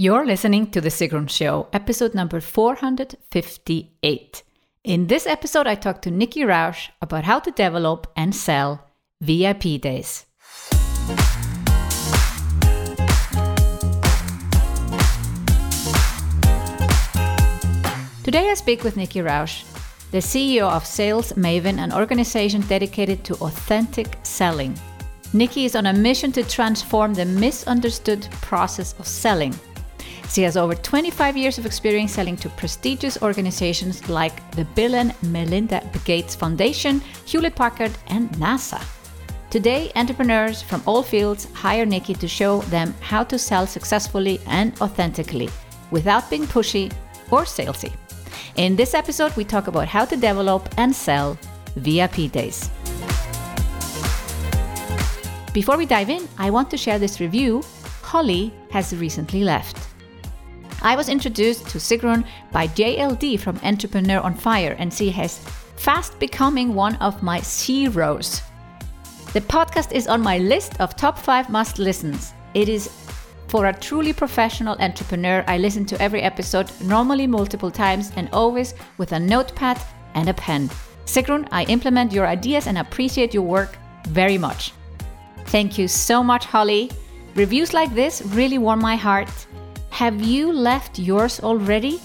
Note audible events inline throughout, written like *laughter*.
You're listening to The Sigrun Show, episode number 458. In this episode, I talked to Nikki Rausch about how to develop and sell VIP days. Today, I speak with Nikki Rausch, the CEO of Sales Maven, an organization dedicated to authentic selling. Nikki is on a mission to transform the misunderstood process of selling she has over 25 years of experience selling to prestigious organizations like the Bill and Melinda Gates Foundation, Hewlett Packard, and NASA. Today, entrepreneurs from all fields hire Nikki to show them how to sell successfully and authentically without being pushy or salesy. In this episode, we talk about how to develop and sell VIP days. Before we dive in, I want to share this review. Holly has recently left. I was introduced to Sigrun by JLD from Entrepreneur on Fire, and she has fast becoming one of my heroes. The podcast is on my list of top five must listens. It is for a truly professional entrepreneur. I listen to every episode, normally multiple times, and always with a notepad and a pen. Sigrun, I implement your ideas and appreciate your work very much. Thank you so much, Holly. Reviews like this really warm my heart have you left yours already?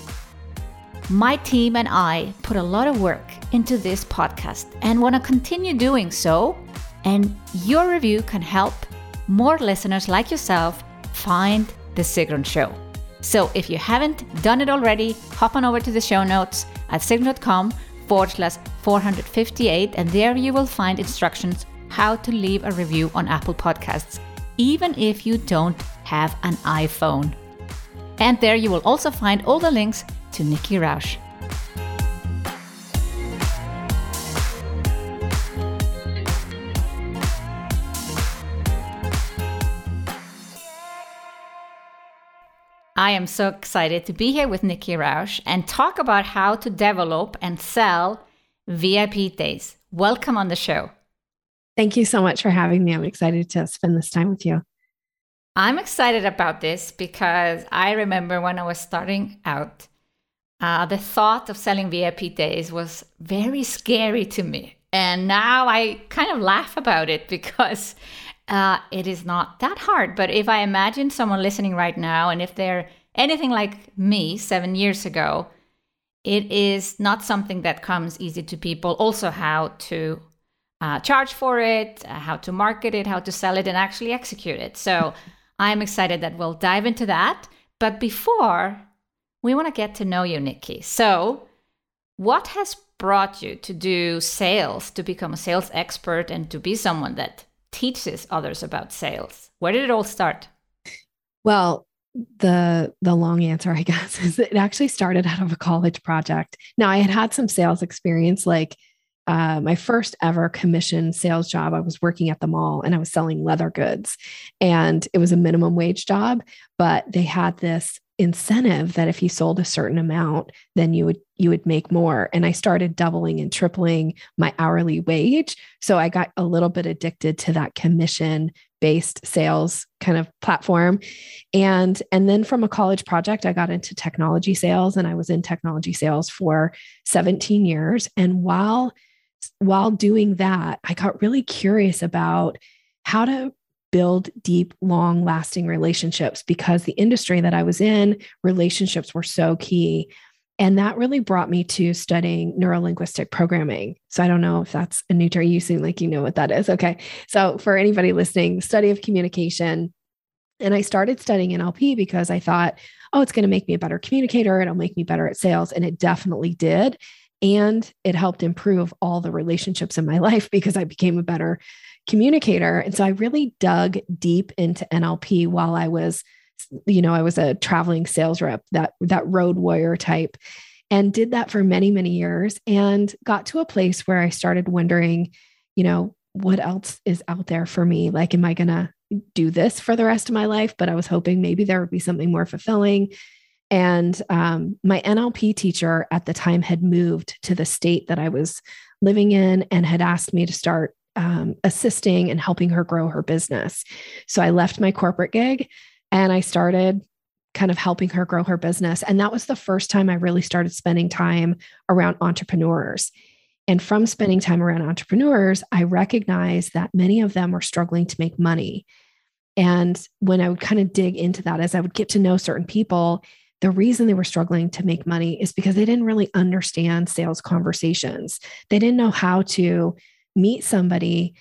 My team and I put a lot of work into this podcast and want to continue doing so. And your review can help more listeners like yourself find The Sigrun Show. So if you haven't done it already, hop on over to the show notes at sigrun.com forward slash 458, and there you will find instructions how to leave a review on Apple Podcasts, even if you don't have an iPhone. And there you will also find all the links to Nikki Rausch. I am so excited to be here with Nikki Rausch and talk about how to develop and sell VIP days. Welcome on the show. Thank you so much for having me. I'm excited to spend this time with you. I'm excited about this because I remember when I was starting out, uh, the thought of selling VIP days was very scary to me. And now I kind of laugh about it *laughs* because uh, it is not that hard. But if I imagine someone listening right now, and if they're anything like me seven years ago, it is not something that comes easy to people. Also, how to uh, charge for it, uh, how to market it, how to sell it, and actually execute it. So I'm excited that we'll dive into that. But before, we want to get to know you, Nikki. So, what has brought you to do sales, to become a sales expert, and to be someone that teaches others about sales? Where did it all start? Well, the the long answer i *laughs* guess is it actually started out of a college project now i had had some sales experience like uh, my first ever commission sales job. I was working at the mall and I was selling leather goods, and it was a minimum wage job, but they had this incentive that if you sold a certain amount then you would you would make more. And i started doubling and tripling my hourly wage. So i got a little bit addicted to that commission based sales kind of platform. And and then from a college project i got into technology sales and i was in technology sales for 17 years. And while while doing that, I got really curious about how to build deep, long lasting relationships because the industry that I was in, relationships were so key. And that really brought me to studying neurolinguistic programming. So I don't know if that's a new term. You seem like you know what that is. Okay. So for anybody listening, study of communication. And I started studying NLP because I thought, oh, it's going to make me a better communicator. It'll make me better at sales. And it definitely did. And it helped improve all the relationships in my life because I became a better communicator. And so I really dug deep into NLP while I was, you know, I was a traveling sales rep, that that road warrior type, and did that for many, many years and got to a place where I started wondering, you know, what else is out there for me? Like, am I gonna do this for the rest of my life? But I was hoping maybe there would be something more fulfilling. And um, my NLP teacher at the time had moved to the state that I was living in and had asked me to start um, assisting and helping her grow her business. So I left my corporate gig and I started kind of helping her grow her business. And that was the first time I really started spending time around entrepreneurs. And from spending time around entrepreneurs, I recognized that many of them were struggling to make money. And when I would kind of dig into that, as I would get to know certain people, the reason they were struggling to make money is because they didn't really understand sales conversations. They didn't know how to meet somebody,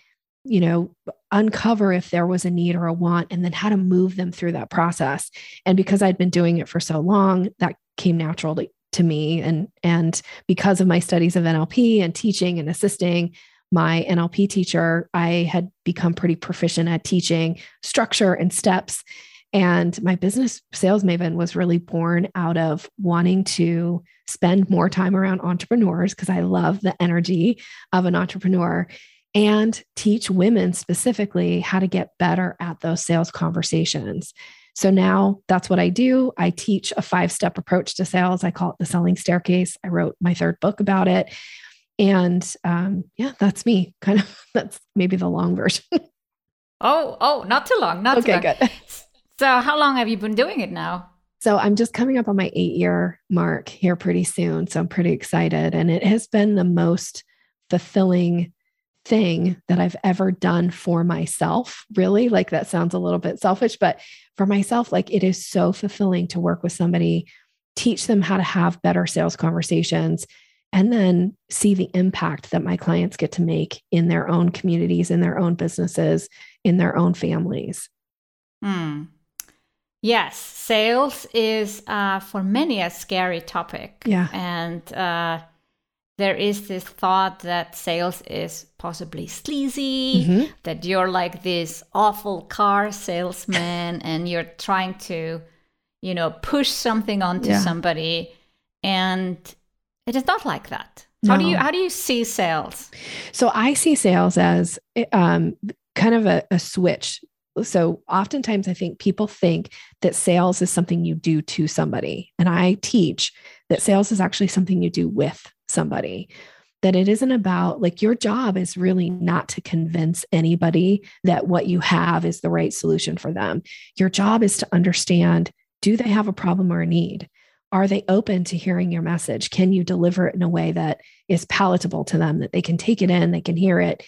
you know, uncover if there was a need or a want, and then how to move them through that process. And because I'd been doing it for so long, that came naturally to me. And, and because of my studies of NLP and teaching and assisting, my NLP teacher, I had become pretty proficient at teaching structure and steps. And my business sales maven was really born out of wanting to spend more time around entrepreneurs because I love the energy of an entrepreneur and teach women specifically how to get better at those sales conversations. So now that's what I do. I teach a five step approach to sales. I call it the selling staircase. I wrote my third book about it. And um, yeah, that's me. Kind of *laughs* that's maybe the long version. oh, oh, not too long. Not okay, too long. good. *laughs* So, how long have you been doing it now? So, I'm just coming up on my eight year mark here pretty soon. So, I'm pretty excited. And it has been the most fulfilling thing that I've ever done for myself. Really, like that sounds a little bit selfish, but for myself, like it is so fulfilling to work with somebody, teach them how to have better sales conversations, and then see the impact that my clients get to make in their own communities, in their own businesses, in their own families. Hmm. Yes, sales is uh, for many a scary topic. Yeah. And uh, there is this thought that sales is possibly sleazy, mm-hmm. that you're like this awful car salesman *laughs* and you're trying to, you know, push something onto yeah. somebody. And it is not like that. No. How do you how do you see sales? So I see sales as um, kind of a, a switch. So oftentimes I think people think that sales is something you do to somebody, and I teach that sales is actually something you do with somebody. That it isn't about like your job is really not to convince anybody that what you have is the right solution for them. Your job is to understand do they have a problem or a need? Are they open to hearing your message? Can you deliver it in a way that is palatable to them, that they can take it in, they can hear it?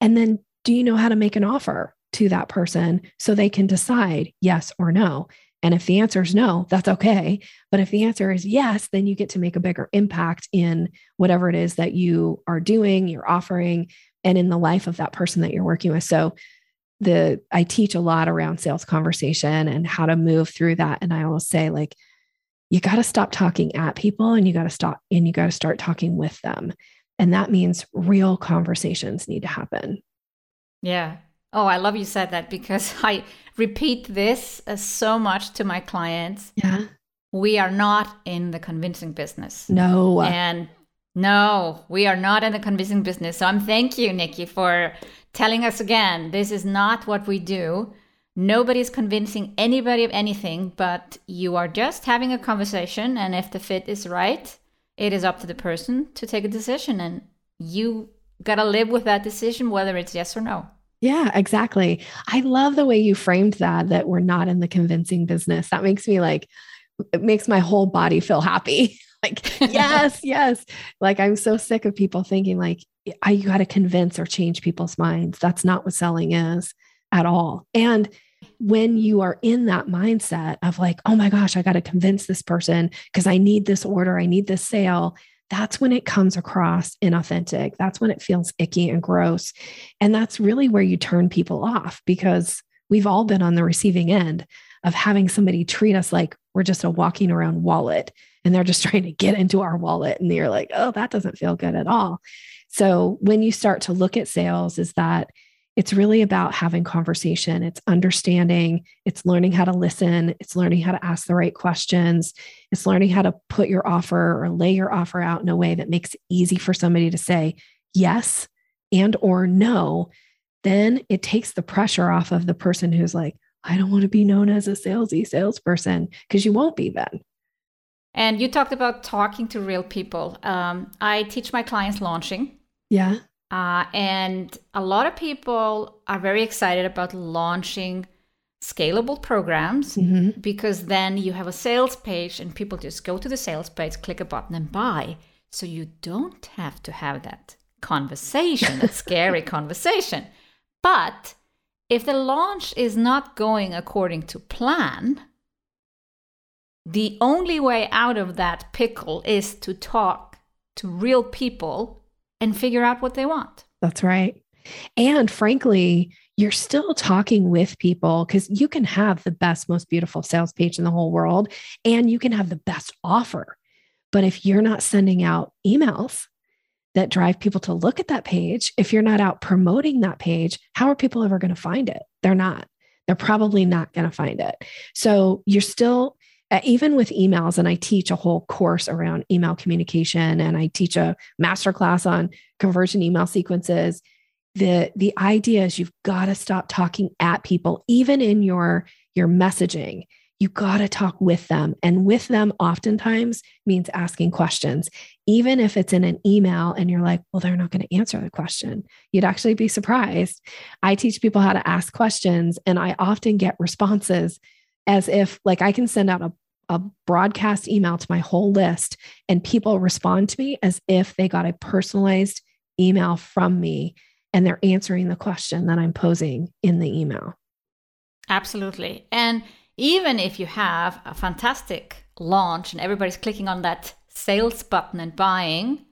And then do you know how to make an offer to that person so they can decide yes or no? And if the answer is no, that's okay. But if the answer is yes, then you get to make a bigger impact in whatever it is that you are doing, you're offering, and in the life of that person that you're working with. So the I teach a lot around sales conversation and how to move through that. And I always say, like, you got to stop talking at people and you got to stop and you got to start talking with them. And that means real conversations need to happen. Yeah. Oh, I love you said that because *laughs* I repeat this uh, so much to my clients. Yeah. We are not in the convincing business. No. And no, we are not in the convincing business. So I'm thank you, Nikki, for telling us again this is not what we do. Nobody's convincing anybody of anything, but you are just having a conversation. And if the fit is right, it is up to the person to take a decision. And you got to live with that decision, whether it's yes or no. Yeah, exactly. I love the way you framed that, that we're not in the convincing business. That makes me like, it makes my whole body feel happy. *laughs* like, yes, *laughs* yes. Like, I'm so sick of people thinking, like, I you got to convince or change people's minds. That's not what selling is at all. And when you are in that mindset of like, oh my gosh, I got to convince this person because I need this order, I need this sale, that's when it comes across inauthentic. That's when it feels icky and gross. And that's really where you turn people off because we've all been on the receiving end of having somebody treat us like we're just a walking around wallet and they're just *laughs* trying to get into our wallet. And you're like, oh, that doesn't feel good at all. So when you start to look at sales, is that it's really about having conversation. It's understanding, it's learning how to listen, it's learning how to ask the right questions, it's learning how to put your offer or lay your offer out in a way that makes it easy for somebody to say yes and or no. Then it takes the pressure off of the person who's like, I don't want to be known as a salesy salesperson because you won't be then. And you talked about talking to real people. Um, I teach my clients launching. Yeah. Uh, and a lot of people are very excited about launching scalable programs Mhm. because then you have a sales page and people just go to the sales page, click a button, and buy. So you don't have to have that conversation, that *laughs* scary conversation. But if the launch is not going according to plan, the only way out of that pickle is to talk to real people and figure out what they want. That's right. And frankly, you're still talking with people because you can have the best, most beautiful sales page in the whole world and you can have the best offer. But if you're not sending out emails that drive people to look at that page, if you're not out promoting that page, how are people ever going to find it? They're not. They're probably not going to find it. So you're still, Uh, even with emails, and I teach a whole course around email communication and I teach a masterclass on conversion email sequences the the idea is you've got to stop talking at people even in your your messaging. You got to talk with them and with them oftentimes means asking questions. Even if it's in an email and you're like well they're not going to answer the question you'd actually be surprised. I teach people how to ask questions and i often get responses as if like i can send out a a broadcast email to my whole list and people respond to me as if they got a personalized email from me and they're answering the question that I'm posing in the email. Absolutely. And even if you have a fantastic launch and everybody's clicking on that sales button and buying,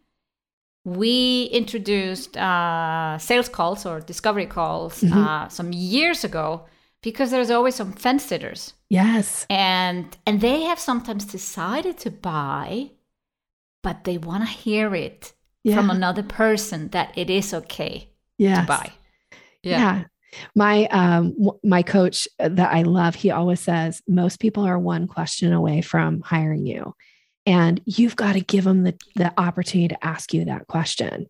we introduced uh, sales calls or discovery calls Mhm. uh, some years ago because there's always some fence sitters Yes. and and they have sometimes decided to buy but they want to hear it Yeah. from another person that it is okay yes. to buy Yeah. yeah. My um w- my coach that I love, he always says most people are one question away from hiring you. And you've got to give them the, the opportunity to ask you that question.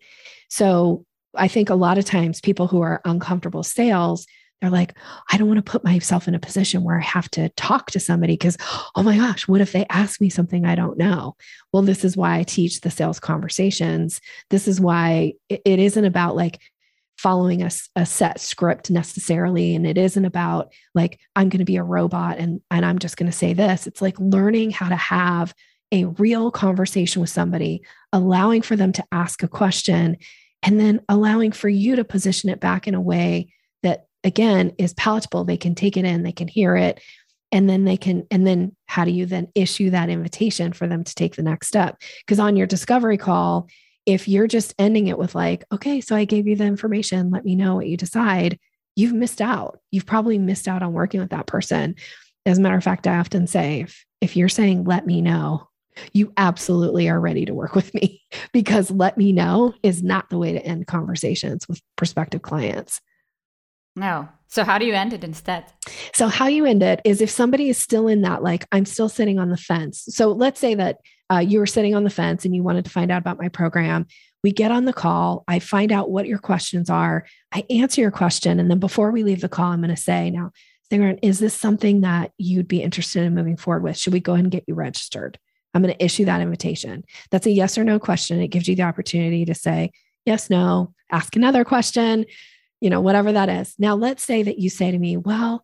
So I think a lot of times people who are uncomfortable sales, they're like, I don't want to put myself in a position where I have to talk to somebody because, oh my gosh, what if they ask me something I don't know? Well, this is why I teach the sales conversations. This is why it- isn't about like following a, a set script necessarily and it isn't about like i'm going to be a robot and and i'm just going to say this it's like learning how to have a real conversation with somebody allowing for them to ask a question and then allowing for you to position it back in a way again is palatable. They can take it in they can hear it and then they can and then how do you then issue that invitation for them to take the next step? Because on your discovery call if you're just ending it with like okay so i gave you the information let me know what you decide you've missed out. You've probably missed out on working with that person. As a matter of fact i often say if, if you're saying let me know you absolutely are ready to work *laughs* with me because let me know is not the way to end conversations with prospective clients no so how do you end it instead so how you end it is if somebody is still in that, like I'm still sitting on the fence. So let's say that uh, you were sitting on the fence and you wanted to find out about my program. We get on the call. I find out what your questions are. I answer your question, and then before we leave the call, I'm going to say, now, Sigrun, is this something that you'd be interested in moving forward with? Should we go ahead and get you registered? I'm going to issue that invitation. That's a yes or no question. It gives you the opportunity to say yes, no, ask another question, you know, whatever that is. Now, let's say that you say to me, well,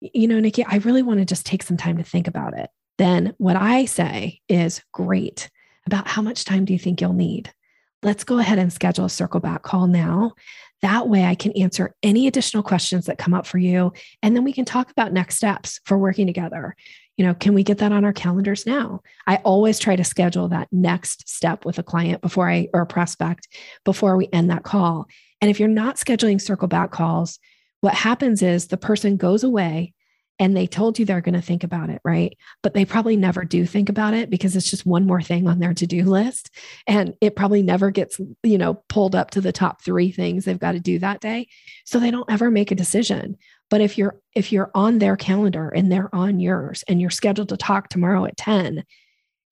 you know, Nikki, I really want to just take some time to think about it. Then what I say is great. About how much time do you think you'll need? Let's go ahead and schedule a circle back call now. That way I can answer any additional questions that come up for you. And then we can talk about next steps for working together. You know, can we get that on our calendars now? I always try to schedule that next step with a client before I, or a prospect, before we end that call. And if you're not scheduling circle back calls, what happens is the person goes away and they told you they're going to think about it, right? But they probably never do think about it because it's just one more thing on their to-do list and it probably never gets, you know, pulled up to the top 3 things they've got to do that day. So they don't ever make a decision. But if you're if you're on their calendar and they're on yours and you're scheduled to talk tomorrow at 10,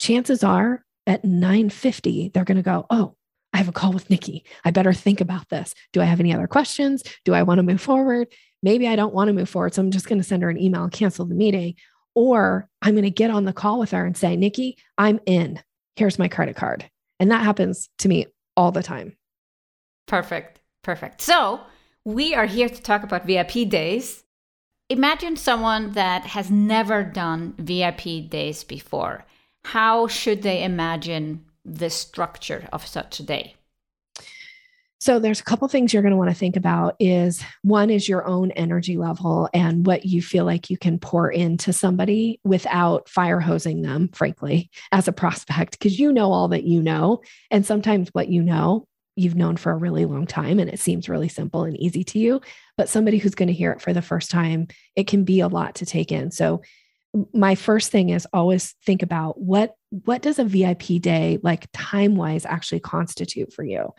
chances are at 9:50 they're going to go, "Oh, I have a call with Nikki. I better think about this. Do I have any other questions? Do I want to move forward? Maybe I don't want to move forward. So I'm just going to send her an email and cancel the meeting. Or I'm going to get on the call with her and say, Nikki, I'm in. Here's my credit card. And that happens to me all the time. Perfect. Perfect. So we are here to talk about VIP days. imagine someone that has never done VIP days before. How should they imagine the structure of such a day? So there's a couple things you're going to want to think about is one is your own energy level and what you feel like you can pour into somebody without fire hosing them, frankly, as a prospect, because you know all that you know. And sometimes what you know, you've known for a really long time and it seems really simple and easy to you. But somebody who's going to hear it for the first time, it can be a lot to take in. So my first thing is always think about what what does a VIP day like time wise actually constitute for you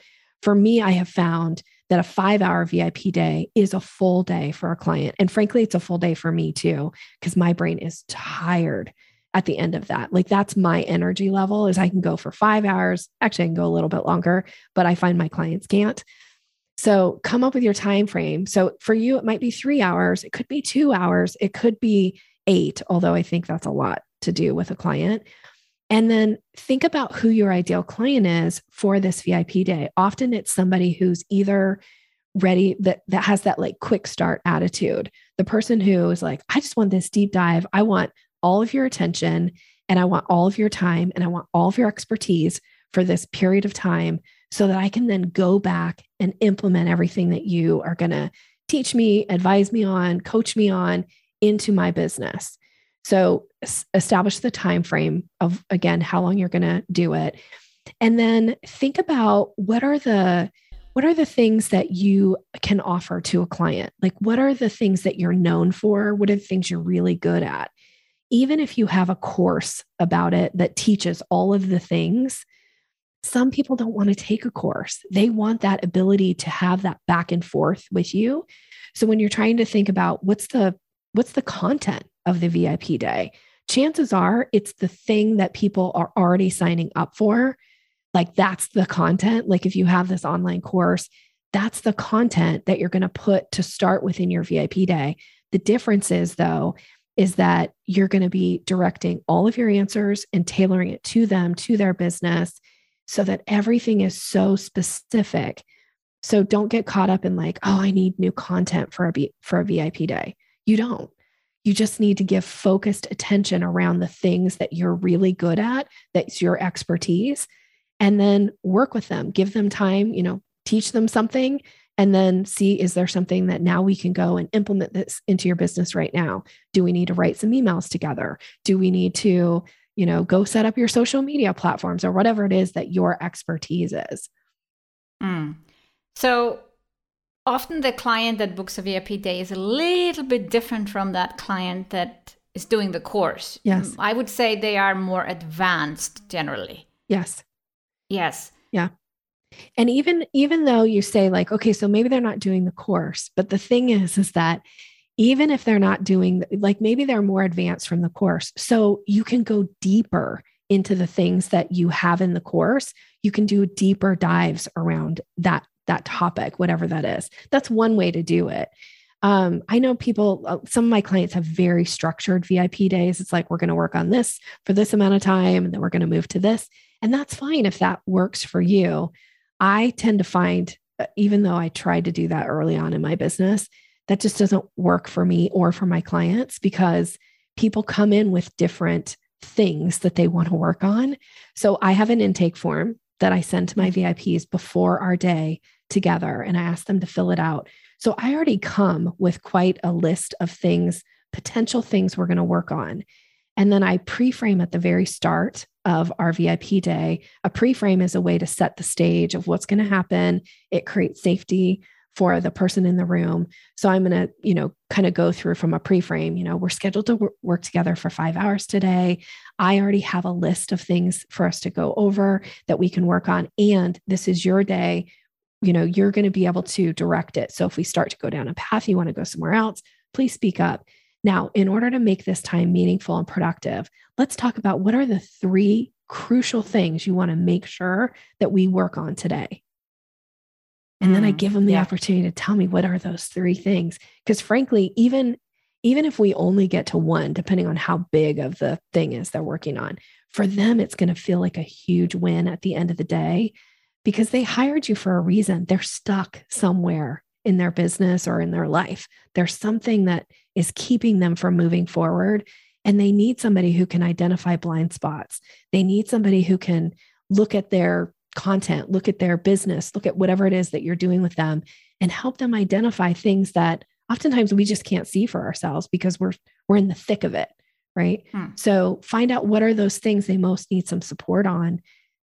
for me, I have found that a five hour VIP day is a full day for a client. And frankly, it's a full day for me too, because my brain is tired at the end of that. Like that's my energy level is I can go for five hours. Actually, I can go a little bit longer, but I find my clients can't. So come up with your time frame. So for you, it might be three hours, it could be two hours, it could be eight, although I think that's a lot to do with a client. And then think about who your ideal client is for this VIP day. Often it's somebody who's either ready that that has that like quick start attitude. The person who is like, I just want this deep dive. I want all of your attention and I want all of your time and I want all of your expertise for this period of time so that I can then go back and implement everything that you are going to teach me, advise me on, coach me on into my business. So establish the time frame of again how long you're going to do it. And then think about what are the what are the things that you can offer to a client? Like what are the things that you're known for? What are the things you're really good at? Even if you have a course about it that teaches all of the things, some people don't want to take a course. They want that ability to have that back and forth with you. So when you're trying to think about what's the what's the content of the VIP day. Chances are it's the thing that people are already signing up for. Like that's the content. Like if you have this online course, that's the content that you're going to put to start within your VIP day. The difference is, though, is that you're going to be directing all of your answers and tailoring it to them, to their business, so that everything is so specific. So don't get caught up in like, oh, I need new content for a B- for a VIP day. You don't. You just need to give focused attention around the things that you're really good at, that's your expertise, and then work with them, give them time, you know, teach them something, and then see is there something that now we can go and implement this into your business right now? Do we need to write some emails together? Do we need to, you know, go set up your social media platforms or whatever it is that your expertise is? Mm. So, often the client that books a VIP day is a little bit different from that client that is doing the course. Yes. I would say they are more advanced generally. Yes. Yes. Yeah. And even even though you say like okay so maybe they're not doing the course but the thing is is that even if they're not doing like maybe they're more advanced from the course so you can go deeper into the things that you have in the course you can do deeper dives around that that topic, whatever that is. That's one way to do it. Um, I know people, uh, some of my clients have very structured VIP days. It's like, we're going to work on this for this amount of time, and then we're going to move to this. And that's fine if that works for you. I tend to find, uh, even though I tried to do that early on in my business, that just doesn't work for me or for my clients because people come in with different things that they want to work on. So I have an intake form that I send to my VIPs before our day together and I ask them to fill it out. So I already come with quite a list of things, potential things we're going to work on. And then I pre frame at the very start of our VIP day. A pre frame is a way to set the stage of what's going to happen. It creates safety for the person in the room. So I'm going to, you know, kind of go through from a pre-frame, you know, we're scheduled to work together for 5 hours today. I already have a list of things for us to go over that we can work on and this is your day. You know, you're going to be able to direct it. So if we start to go down a path you want to go somewhere else, please speak up. Now, in order to make this time meaningful and productive, let's talk about what are the three crucial things you want to make sure that we work on today. And then I mm, give them the yeah. opportunity to tell me what are those three things. Because frankly, even even if we only get to one, depending on how big of the thing is they're working on, for them, it's going to feel like a huge win at the end of the day because they hired you for a reason. They're stuck somewhere in their business or in their life. There's something that is keeping them from moving forward. And they need somebody who can identify blind spots. They need somebody who can look at their content, look at their business, look at whatever it is that you're doing with them and help them identify things that oftentimes we just can't see for ourselves because we're we're in the thick of it, right? Hmm. So find out what are those things they most need some support on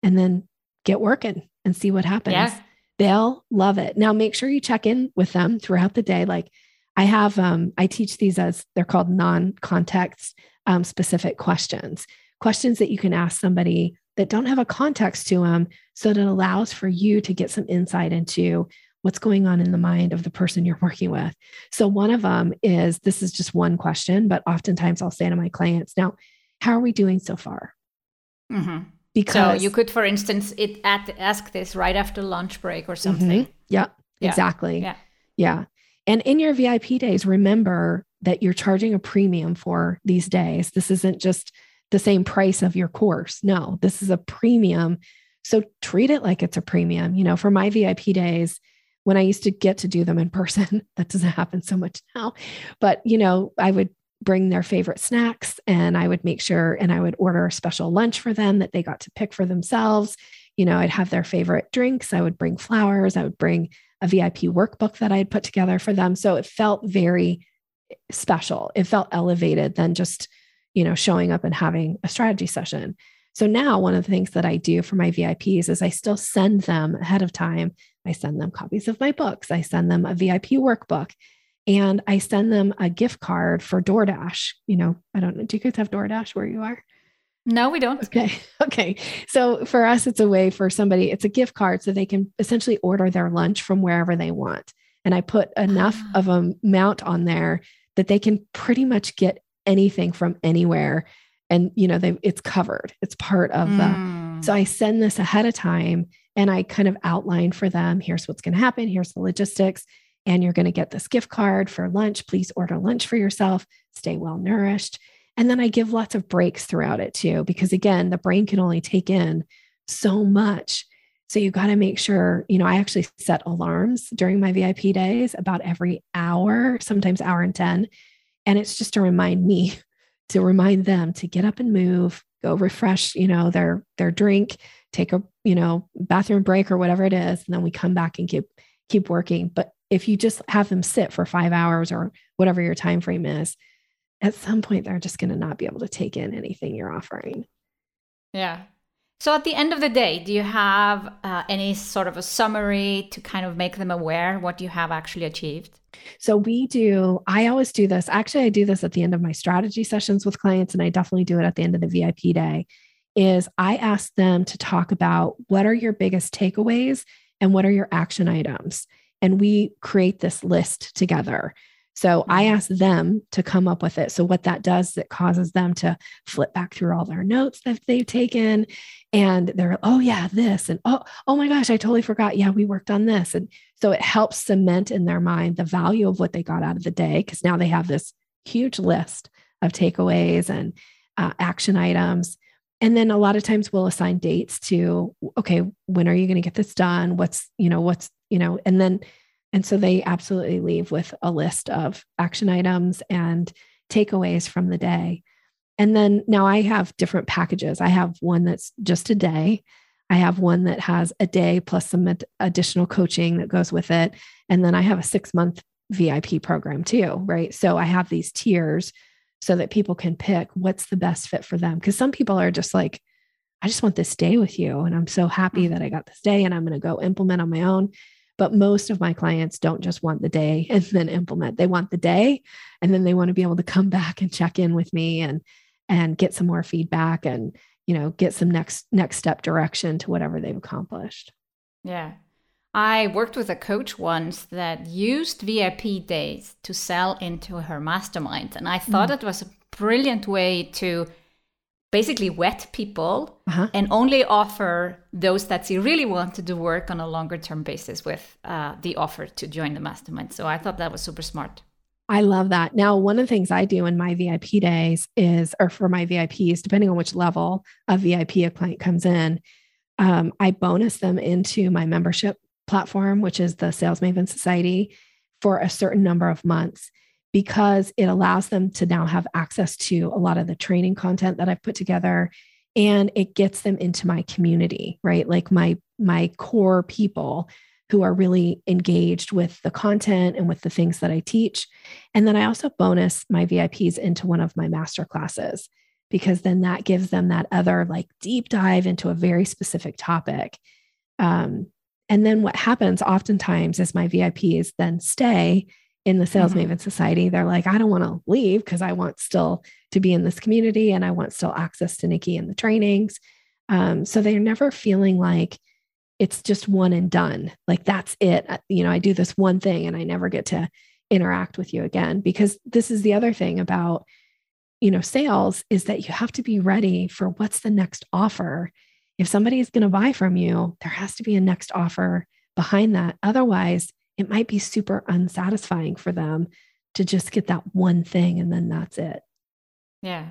and then get working and see what happens. Yeah. They'll love it. Now make sure you check in with them throughout the day like I have um I teach these as they're called non-context um, specific questions. Questions that you can ask somebody that don't have a context to them so that it allows for you to get some insight into what's going on in the mind of the person you're *laughs* working with. So, one of them is this is just one question, but oftentimes I'll say to my clients, now, how are we doing so far? Mm-hmm. Because so you could, for instance, it at, ask this right after lunch break or something. Mm-hmm. Yeah, yeah, exactly. Yeah. Yeah. And in your VIP days, remember that you're charging a premium for these days. This isn't just the same price of your course. No, this is a premium. So treat it like it's a premium. You know, for my VIP days, when I used to get to do them in person, *laughs* that doesn't happen so much now. But, you know, I would bring their favorite snacks and I would make sure and I would order a special lunch for them that they got to pick for themselves. You know, I'd have their favorite drinks. I would bring flowers. I would bring a VIP workbook that I had put together for them. So it felt very special. It felt elevated than just, you know, showing up and having a strategy session. So now one of the things that I do for my VIPs is I still send them ahead of time. I send them copies of my books. I send them a VIP workbook and I send them a gift card for DoorDash. You know, I don't know. Do you guys have DoorDash where you are? No, we don't. Okay. *laughs* Okay. So for us, it's a way for somebody, it's a gift card so they can essentially order their lunch from wherever they want. And I put enough ah. of a amount on there that they can pretty much get anything from anywhere and you know they it's covered it's part of mm. the so i send this ahead of time and i kind of outline for them here's what's going to happen here's the logistics and you're going to get this gift card for lunch please order lunch for yourself stay well nourished and then i give lots of breaks throughout it too because again the brain can only take in so much so you got to make sure, you know, I actually set alarms during my VIP days about every hour, sometimes hour and 10. And it's just to remind me, *laughs* to remind them to get up and move, go refresh, you know, their their drink, take a, you know, bathroom break or whatever it is, and then we come back and keep keep working. But if you just have them sit for 5 hours or whatever your time frame is, at some point they're just going to not be able to take in anything you're offering. Yeah. So at the end of the day, do you have uh, any sort of a summary to kind of make them aware what you have actually achieved? So we do, I always do this. Actually, I do this at the end of my strategy sessions with clients, and I definitely do it at the end of the VIP day. Is I ask them to talk about what are your biggest takeaways and what are your action items. And we create this list together. So I mm-hmm. ask them to come up with it. So what that does is it causes them to flip back through all their notes that they've taken and they're, oh yeah, this and oh, oh my gosh, I totally forgot. Yeah, we worked on this. And so it helps cement in their mind the value of what they got out of the day because now they have this huge list of takeaways and uh, action items. And then a lot of times we'll assign dates to, okay, when are you going to get this done? What's, you know, what's, you know, and then and so they absolutely leave with a list of action items and takeaways from the day. And then now I have different packages. I have one that's just a day. I have one that has a day plus some ad- additional coaching that goes with it. And then I have a six month VIP program too, right? So I have these tiers so that people can pick what's the best fit for them. Because some people are just like, I just want this day with you. And I'm so happy mm-hmm. that I got this day and I'm going to go implement on my own. But most of my clients don't just want the day *laughs* and then implement. They want the day and then they want to be able to come back and check in with me and and get some more feedback and you know get some next next step direction to whatever they've accomplished. Yeah. I worked with a coach once that used VIP days to sell into her mastermind. And I thought mm. it was a brilliant way to basically wet people uh-huh. and only offer those that she really want to do work on a longer term basis with uh, the offer to join the mastermind. So I thought that was super smart. I love that. Now, one of the things I do in my VIP days is, or for my VIPs, depending on which level of VIP a client comes in, um, I bonus them into my membership platform, which is the Sales Maven Society, for a certain number of months because it allows them to now have access to a lot of the training content that I've put together and it gets them into my community, right? Like my my core people who are really engaged with the content and with the things that I teach. And then I also bonus my VIPs into one of my master classes because then that gives them that other like deep dive into a very specific topic. Um, and then what happens oftentimes is my VIPs then stay in the Sales mm-hmm. Maven Society. They're like, I don't want to leave because I want still to be in this community and I want still access to Nikki and the trainings. Um, so they're never feeling like it's just one and done. Like that's it. You know, I do this one thing and I never get to interact with you again because this is the other thing about you know sales is that you have to be ready for what's the next offer if somebody is going to buy from you, there has to be a next offer behind that. Otherwise, it might be super unsatisfying for them to just get that one thing and then that's it. Yeah.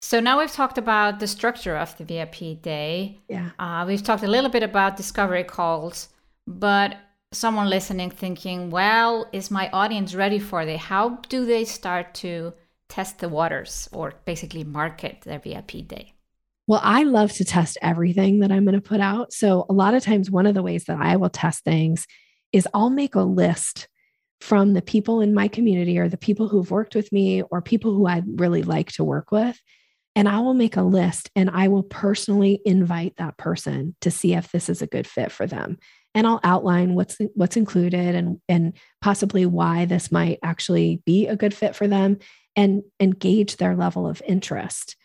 So now we've talked about the structure of the VIP day. Yeah. Uh, we've talked a little bit about discovery calls, but someone listening thinking, well, is my audience ready for it? How do they start to test the waters or basically market their VIP day? Well, I love to test everything that I'm going to put out. So, a lot of times, one of the ways that I will test things is I'll make a list from the people in my community or the people who've worked with me or people who I really like to work with. And I will make a list and I will personally invite that person to see if this is a good fit for them. And I'll outline what's what's included and and possibly why this might actually be a good fit for them and engage their level of interest.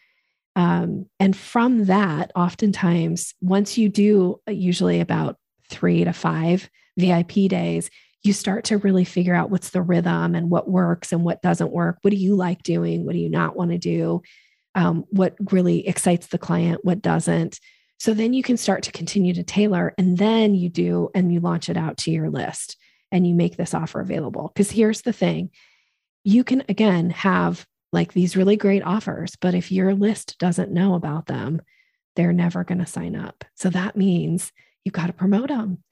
Um, and from that, oftentimes, once you do uh, usually about three to five VIP days, you start to really figure out what's the rhythm and what works and what doesn't work. What do you like doing? What do you not want to do? Um, what really excites the client? What doesn't? So then you can start to continue to tailor and then you do and you launch it out to your list and you make this offer available. Because here's the thing you can, again, have like these really great offers. But if your list doesn't know about them, they're never going to sign up. So that means you've got to promote them.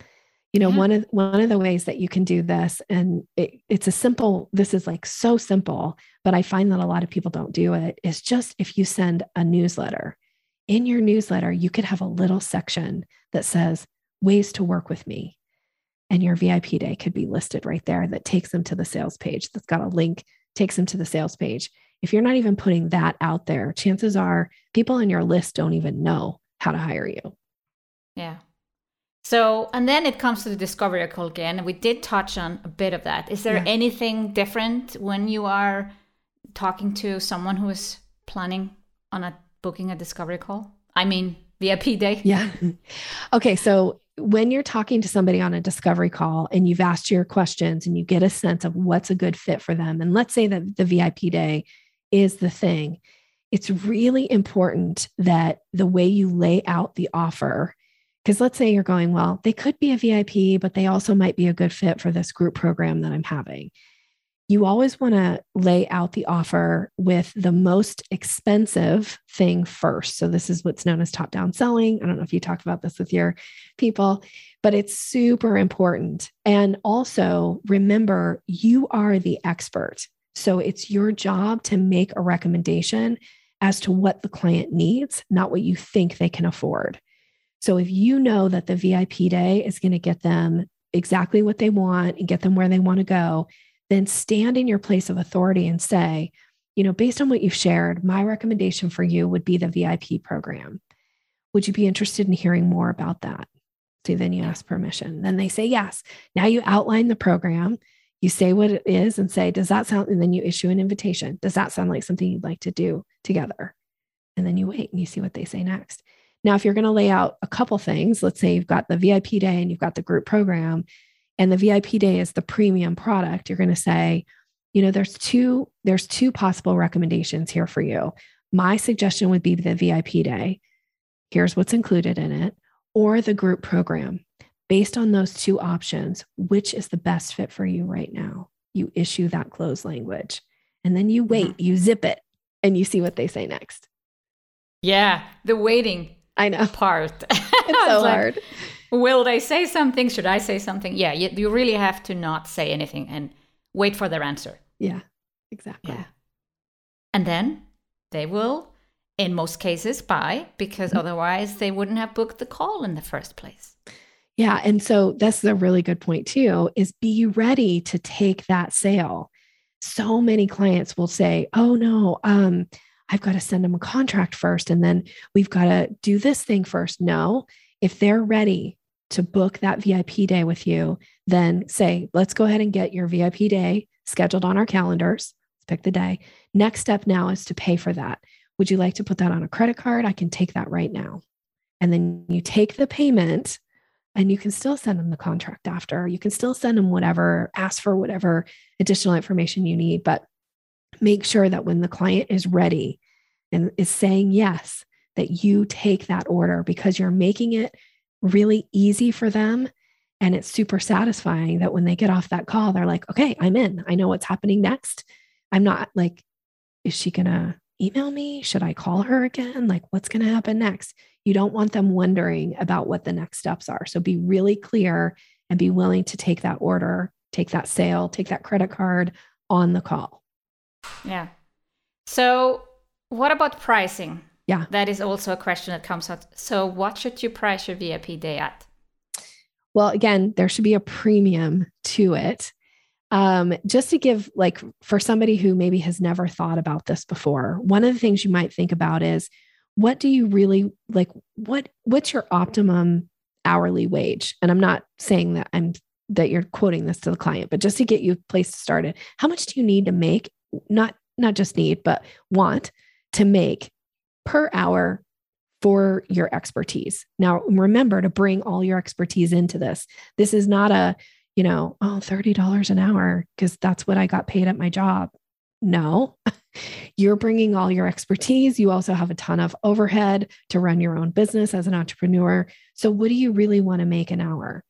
You know, yeah. one of one of the ways that you can do this, and it, it's a simple. This is like so simple, but I find that a lot of people don't do it. Is just if you send a newsletter, in your newsletter, you could have a little section that says ways to work with me, and your VIP day could be listed right there. That takes them to the sales page. That's got a link, takes them to the sales page if you're not even putting that out there, chances are people on your list don't even know how to hire you. Yeah. So, and then it comes to the discovery call again. We did touch on a bit of that. Is there yeah. anything different when you are talking to someone who is planning on a booking a discovery call? I mean, VIP day? *laughs* Yeah. Okay. So, when you're talking to somebody on a discovery call and you've asked your questions and you get a sense of what's a good fit for them, and let's say that the VIP day is the thing. It's really important that the way you lay out the offer, because let's say you're going, well, they could be a VIP, but they also might be a good fit for this group program that I'm having. You always want to lay out the offer with the most expensive thing first. So, this is what's known as top down selling. I don't know if you talk about this with your people, but it's super important. And also remember, you are the expert. So it's your job to make a recommendation as to what the client needs, not what you think they can afford. So if you know that the VIP day is going to get them exactly what they want and get them where they want to go, then stand in your place of authority and say, you know, based on what you've shared, my recommendation for you would be the VIP program. Would you be interested in hearing more about that? So then you ask permission. Then they say yes. Now you outline the program you say what it is and say, Does that sound? And then you issue an invitation. Does that sound like something you'd like to do together? And then you wait and you see what they say next. Now, if you're going to lay out a couple things, let's say you've got the VIP day and you've got the group program, and the VIP day is the premium product, you're going to say, you know, there's two, there's two possible recommendations here for you. My suggestion would be the VIP day. Here's what's included in it, or the group program based on those two options, which is the best fit for you right now? You issue that close language and then you wait, you zip it, and you see what they say next. Yeah, the waiting I know part. *laughs* It's so like, hard. Will they say something? Should I say something? Yeah, you, you really have to not say anything and wait for their answer. Yeah, exactly. Yeah. And then they will, in most cases, buy because mm-hmm. otherwise they wouldn't have booked the call in the first place. Yeah. And so that's a really good point, too, is be ready to take that sale. So many clients will say, oh, no, um, I've got to send them a contract first. And then we've got to do this thing first. No, if they're ready to book that VIP day with you, then say, let's go ahead and get your VIP day scheduled on our calendars. Let's pick the day. Next step now is to pay for that. Would you like to put that on a credit card? I can take that right now. And then you take the payment and you can still send them the contract after. You can still send them whatever, ask for whatever additional information you need, but make sure that when the client is ready and is saying yes, that you take that order because you're making it really easy for them. And it's super satisfying that when they get off that call, they're like, okay, I'm in. I know what's happening next. I'm not like, is she going to email me? Should I call her again? Like, what's going to happen next? You don't want them wondering about what the next steps are. So be really clear and be willing to take that order, take that sale, take that credit card on the call. Yeah. So, what about pricing? Yeah. That is also a question that comes up. So, what should you price your VIP day at? Well, again, there should be a premium to it. Um, just to give, like, for somebody who maybe has never thought about this before, one of the things you might think about is what do you really like? What what's your optimum hourly wage? And I'm not saying that I'm that you're quoting this to the client, but just to get you a place to start it, how much do you need to make? Not not just need, but want to make per hour for your expertise. Now, remember to bring all your expertise into this. This is not a, you know, oh, $30 an hour because that's what I got paid at my job. No, *laughs* you're bringing all your expertise. You also have a ton of overhead to run your own business as an entrepreneur. So, what do you really want to make an hour?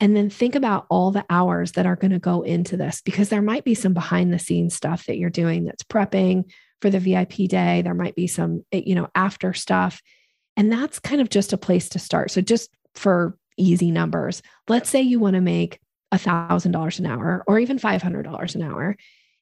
And then think about all the hours that are going to go into this because there might be some behind the scenes stuff that you're doing that's prepping, for the VIP day. There might be some, eh, you know, after stuff. And that's kind of just a place to start. So just for easy numbers, let's say you want to make a thousand dollars an hour or even five hundred dollars an hour.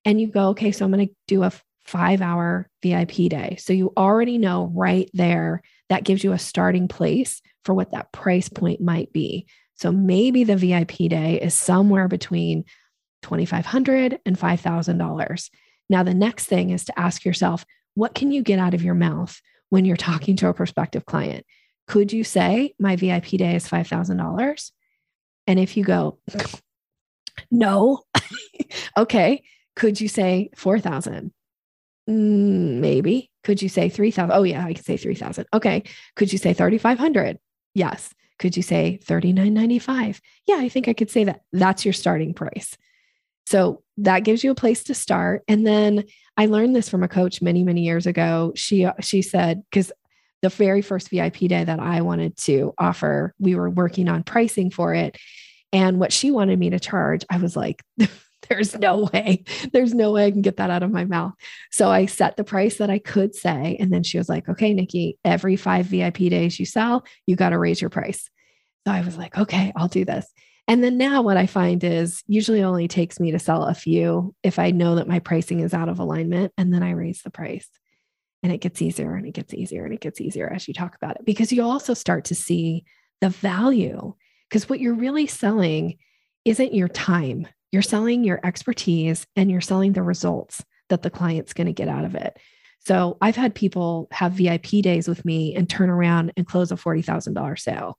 And you go, okay, so I'm going to do a five hour VIP day. So you already know right there that gives you a starting place for what that price point might be. So maybe the VIP day is somewhere between $2,500 and $5,000. Now, the next thing is to ask yourself, what can you get out of your mouth when you're talking to a prospective client? Could you say, my VIP day is $5,000? And if you go, no, *laughs* okay, could you say 4,000? Mm, maybe. Could you say 3,000? Oh, yeah, I could say 3,000. Okay. Could you say 3,500? Yes. Could you say 39.95? Yeah, I think I could say that. That's your starting price. So that gives you a place to start. And then I learned this from a coach many, many years ago. She she said, because the very first VIP day that I wanted to offer, we were working on pricing for it. And what she wanted me to charge, I was like, *laughs* there's no way, there's no way I can get that out of my mouth. So I set the price that I could say. And then she was like, okay, Nikki, every five VIP days you sell, you got to raise your price. So I was like, okay, I'll do this. And then now what I find is usually only takes me to sell a few if I know that my pricing is out of alignment and then I raise the price. And it gets easier and it gets easier and it gets easier as you talk about it because you also start to see the value because what you're really selling isn't your time. You're selling your expertise and you're selling the results that the client's going to get out of it. So I've had people have VIP days with me and turn around and close a $40,000 sale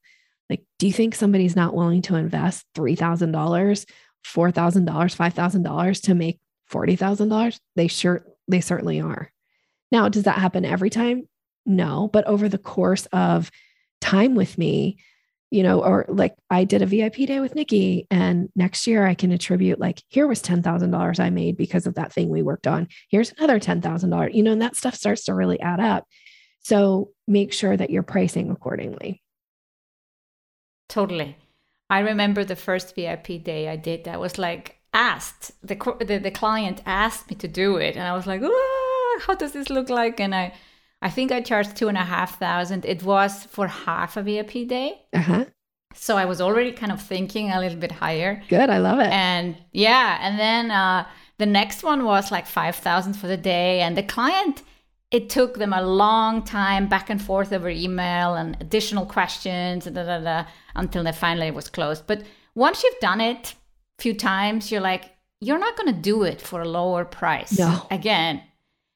like, do you think somebody's not willing to invest $3,000, $4,000, $5,000 to make $40,000? They sure, they certainly are. Now, does that happen every time? No, but over the course of time with me, you know, or like I did a VIP day with Nikki, and next year I can attribute like, here was $10,000 I made because of that thing we worked on. Here's another $10,000, you know, and that stuff starts to really add up. So make sure that you're pricing accordingly. Totally. I remember the first VIP day I did. I was like asked the the, the client asked me to do it, and I was like, how does this look like? And I I think I charged two and a half thousand. It was for half a VIP day. Uh-huh. So I was already kind of thinking a little bit higher. Good. I love it. And yeah. And then uh, the next one was like 5,000 for the day. And the client, it took them a long time back and forth over email and additional questions da, da, da, until they finally was closed. But once you've done it a few times, you're like, you're not going to do it for a lower price no. again.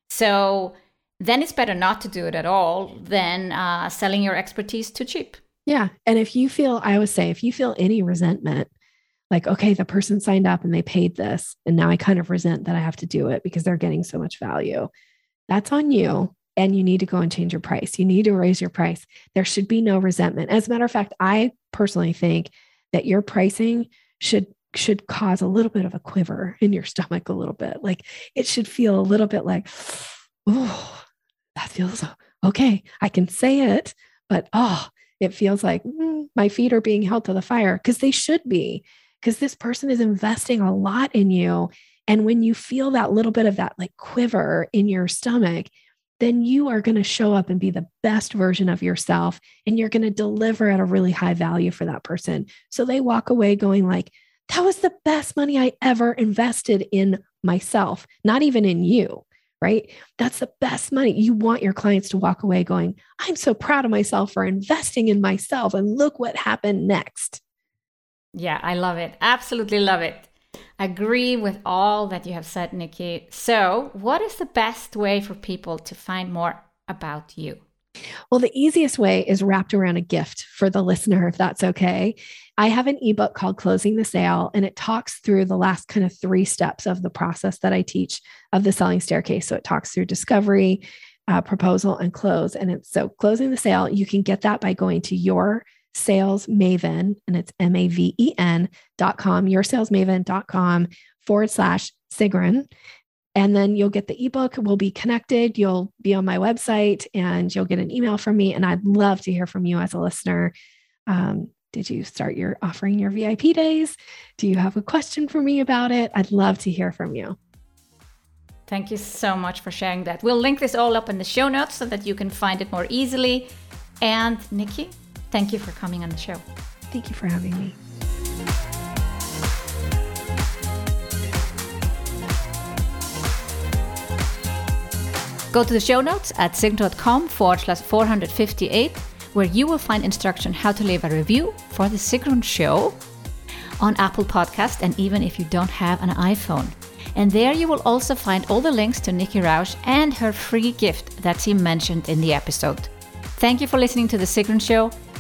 So then it's better not to do it at all than uh, selling your expertise too cheap. Yeah. And if you feel, I always say, if you feel any resentment, like, okay, the person signed up and they paid this, and now I kind of resent that I have to do it because they're getting so much value, that's on you. And you need to go and change your price. You need to raise your price. There should be no resentment. As a matter of fact, I personally think that your pricing should should cause a little bit of a quiver in your stomach a little bit like it should feel a little bit like oh that feels okay i can say it but oh it feels like mm, my feet are being held to the fire because they should be because this person is investing a lot in you and when you feel that little bit of that like quiver in your stomach then you are going to show up and be the best version of yourself and you're going to deliver at a really high value for that person. So they walk away going like that was the best money i ever invested in myself not even in you right? That's the best money. You want your clients to walk away going i'm so proud of myself for investing in myself and look what happened next. Yeah i love it. Absolutely love it agree with all that you have said, Nikki. So, what is the best way for people to find more about you? Well, the easiest way is wrapped around a gift for the listener, if that's okay. I have an ebook called Closing the Sale, and it talks through the last kind of three steps of the process that I teach of the selling staircase. So it talks through discovery, uh, proposal, and close. And it's so closing the sale, you can get that by going to your sales maven, and it's M A V E N dot com, dot com forward slash Sigrun. And then you'll get the ebook. We'll be connected. You'll be on my website and you'll get an email from me. And I'd love to hear from you as a listener. Um, did you start your offering your VIP days? Do you have a question for me about it? I'd love to hear from you. Thank you so much for sharing that. We'll link this all up in the show notes so that you can find it more easily. And Nikki, Thank you for coming on the show. Thank you for having me. Go to the show notes at sigrun.com forward slash 458, where you will find instruction how to leave a review for the Sigrun Show on Apple Podcast, and even if you don't have an iPhone. And there you will also find all the links to Nikki Rausch and her free gift that she mentioned in the episode. Thank you for listening to The Sigrun Show.